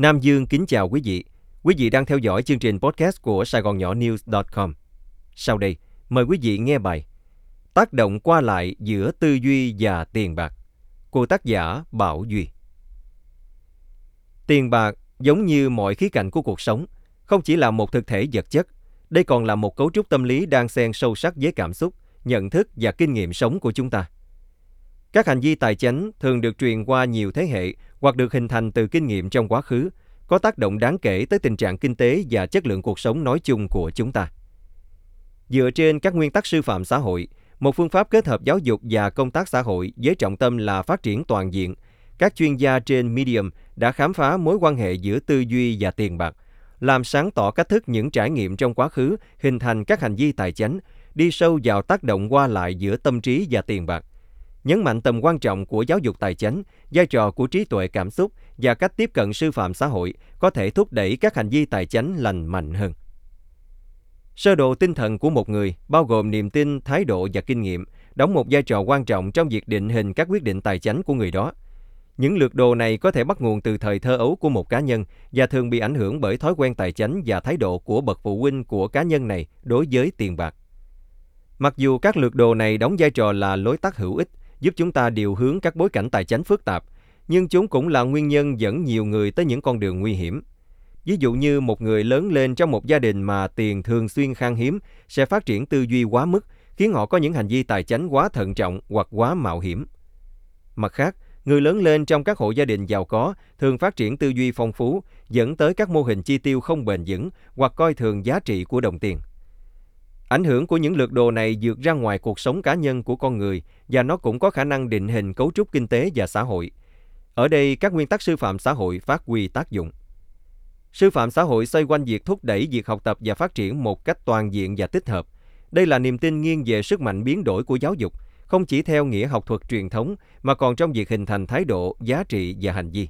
Nam Dương kính chào quý vị. Quý vị đang theo dõi chương trình podcast của Sài Gòn Nhỏ News.com. Sau đây, mời quý vị nghe bài Tác động qua lại giữa tư duy và tiền bạc của tác giả Bảo Duy. Tiền bạc giống như mọi khía cạnh của cuộc sống, không chỉ là một thực thể vật chất, đây còn là một cấu trúc tâm lý đang xen sâu sắc với cảm xúc, nhận thức và kinh nghiệm sống của chúng ta. Các hành vi tài chánh thường được truyền qua nhiều thế hệ hoặc được hình thành từ kinh nghiệm trong quá khứ, có tác động đáng kể tới tình trạng kinh tế và chất lượng cuộc sống nói chung của chúng ta. Dựa trên các nguyên tắc sư phạm xã hội, một phương pháp kết hợp giáo dục và công tác xã hội với trọng tâm là phát triển toàn diện, các chuyên gia trên Medium đã khám phá mối quan hệ giữa tư duy và tiền bạc, làm sáng tỏ cách thức những trải nghiệm trong quá khứ hình thành các hành vi tài chánh, đi sâu vào tác động qua lại giữa tâm trí và tiền bạc nhấn mạnh tầm quan trọng của giáo dục tài chính, vai trò của trí tuệ cảm xúc và cách tiếp cận sư phạm xã hội có thể thúc đẩy các hành vi tài chính lành mạnh hơn. Sơ đồ tinh thần của một người bao gồm niềm tin, thái độ và kinh nghiệm, đóng một vai trò quan trọng trong việc định hình các quyết định tài chính của người đó. Những lược đồ này có thể bắt nguồn từ thời thơ ấu của một cá nhân và thường bị ảnh hưởng bởi thói quen tài chính và thái độ của bậc phụ huynh của cá nhân này đối với tiền bạc. Mặc dù các lược đồ này đóng vai trò là lối tắt hữu ích, giúp chúng ta điều hướng các bối cảnh tài chính phức tạp, nhưng chúng cũng là nguyên nhân dẫn nhiều người tới những con đường nguy hiểm. Ví dụ như một người lớn lên trong một gia đình mà tiền thường xuyên khan hiếm sẽ phát triển tư duy quá mức, khiến họ có những hành vi tài chính quá thận trọng hoặc quá mạo hiểm. Mặt khác, người lớn lên trong các hộ gia đình giàu có thường phát triển tư duy phong phú, dẫn tới các mô hình chi tiêu không bền vững hoặc coi thường giá trị của đồng tiền. Ảnh hưởng của những lượt đồ này vượt ra ngoài cuộc sống cá nhân của con người và nó cũng có khả năng định hình cấu trúc kinh tế và xã hội. Ở đây, các nguyên tắc sư phạm xã hội phát huy tác dụng. Sư phạm xã hội xoay quanh việc thúc đẩy việc học tập và phát triển một cách toàn diện và tích hợp. Đây là niềm tin nghiêng về sức mạnh biến đổi của giáo dục, không chỉ theo nghĩa học thuật truyền thống mà còn trong việc hình thành thái độ, giá trị và hành vi.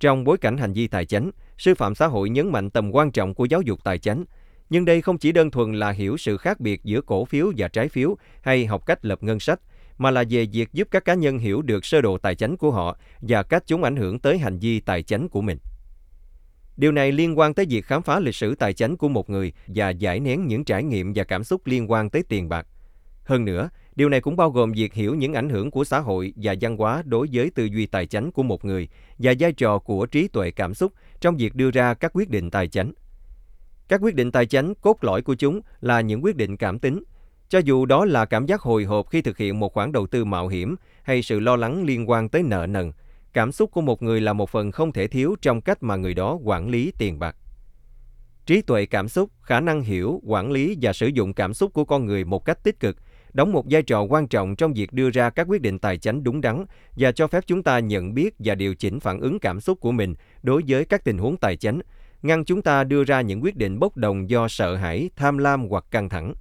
Trong bối cảnh hành vi tài chính, sư phạm xã hội nhấn mạnh tầm quan trọng của giáo dục tài chính – nhưng đây không chỉ đơn thuần là hiểu sự khác biệt giữa cổ phiếu và trái phiếu hay học cách lập ngân sách, mà là về việc giúp các cá nhân hiểu được sơ đồ tài chính của họ và cách chúng ảnh hưởng tới hành vi tài chính của mình. Điều này liên quan tới việc khám phá lịch sử tài chính của một người và giải nén những trải nghiệm và cảm xúc liên quan tới tiền bạc. Hơn nữa, điều này cũng bao gồm việc hiểu những ảnh hưởng của xã hội và văn hóa đối với tư duy tài chính của một người và vai trò của trí tuệ cảm xúc trong việc đưa ra các quyết định tài chính. Các quyết định tài chính cốt lõi của chúng là những quyết định cảm tính. Cho dù đó là cảm giác hồi hộp khi thực hiện một khoản đầu tư mạo hiểm hay sự lo lắng liên quan tới nợ nần, cảm xúc của một người là một phần không thể thiếu trong cách mà người đó quản lý tiền bạc. Trí tuệ cảm xúc, khả năng hiểu, quản lý và sử dụng cảm xúc của con người một cách tích cực đóng một vai trò quan trọng trong việc đưa ra các quyết định tài chính đúng đắn và cho phép chúng ta nhận biết và điều chỉnh phản ứng cảm xúc của mình đối với các tình huống tài chính ngăn chúng ta đưa ra những quyết định bốc đồng do sợ hãi, tham lam hoặc căng thẳng.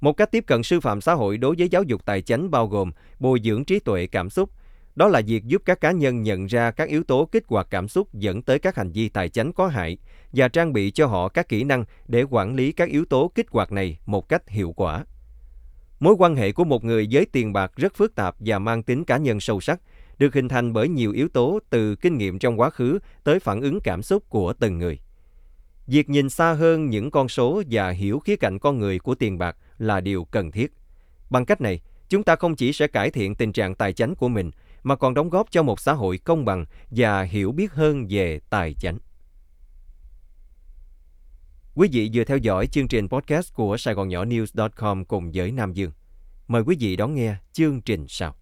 Một cách tiếp cận sư phạm xã hội đối với giáo dục tài chính bao gồm bồi dưỡng trí tuệ cảm xúc, đó là việc giúp các cá nhân nhận ra các yếu tố kích hoạt cảm xúc dẫn tới các hành vi tài chính có hại và trang bị cho họ các kỹ năng để quản lý các yếu tố kích hoạt này một cách hiệu quả. Mối quan hệ của một người với tiền bạc rất phức tạp và mang tính cá nhân sâu sắc, được hình thành bởi nhiều yếu tố từ kinh nghiệm trong quá khứ tới phản ứng cảm xúc của từng người. Việc nhìn xa hơn những con số và hiểu khía cạnh con người của tiền bạc là điều cần thiết. Bằng cách này, chúng ta không chỉ sẽ cải thiện tình trạng tài chính của mình mà còn đóng góp cho một xã hội công bằng và hiểu biết hơn về tài chính. Quý vị vừa theo dõi chương trình podcast của Sài Gòn Nhỏ News.com cùng với Nam Dương. Mời quý vị đón nghe chương trình sau.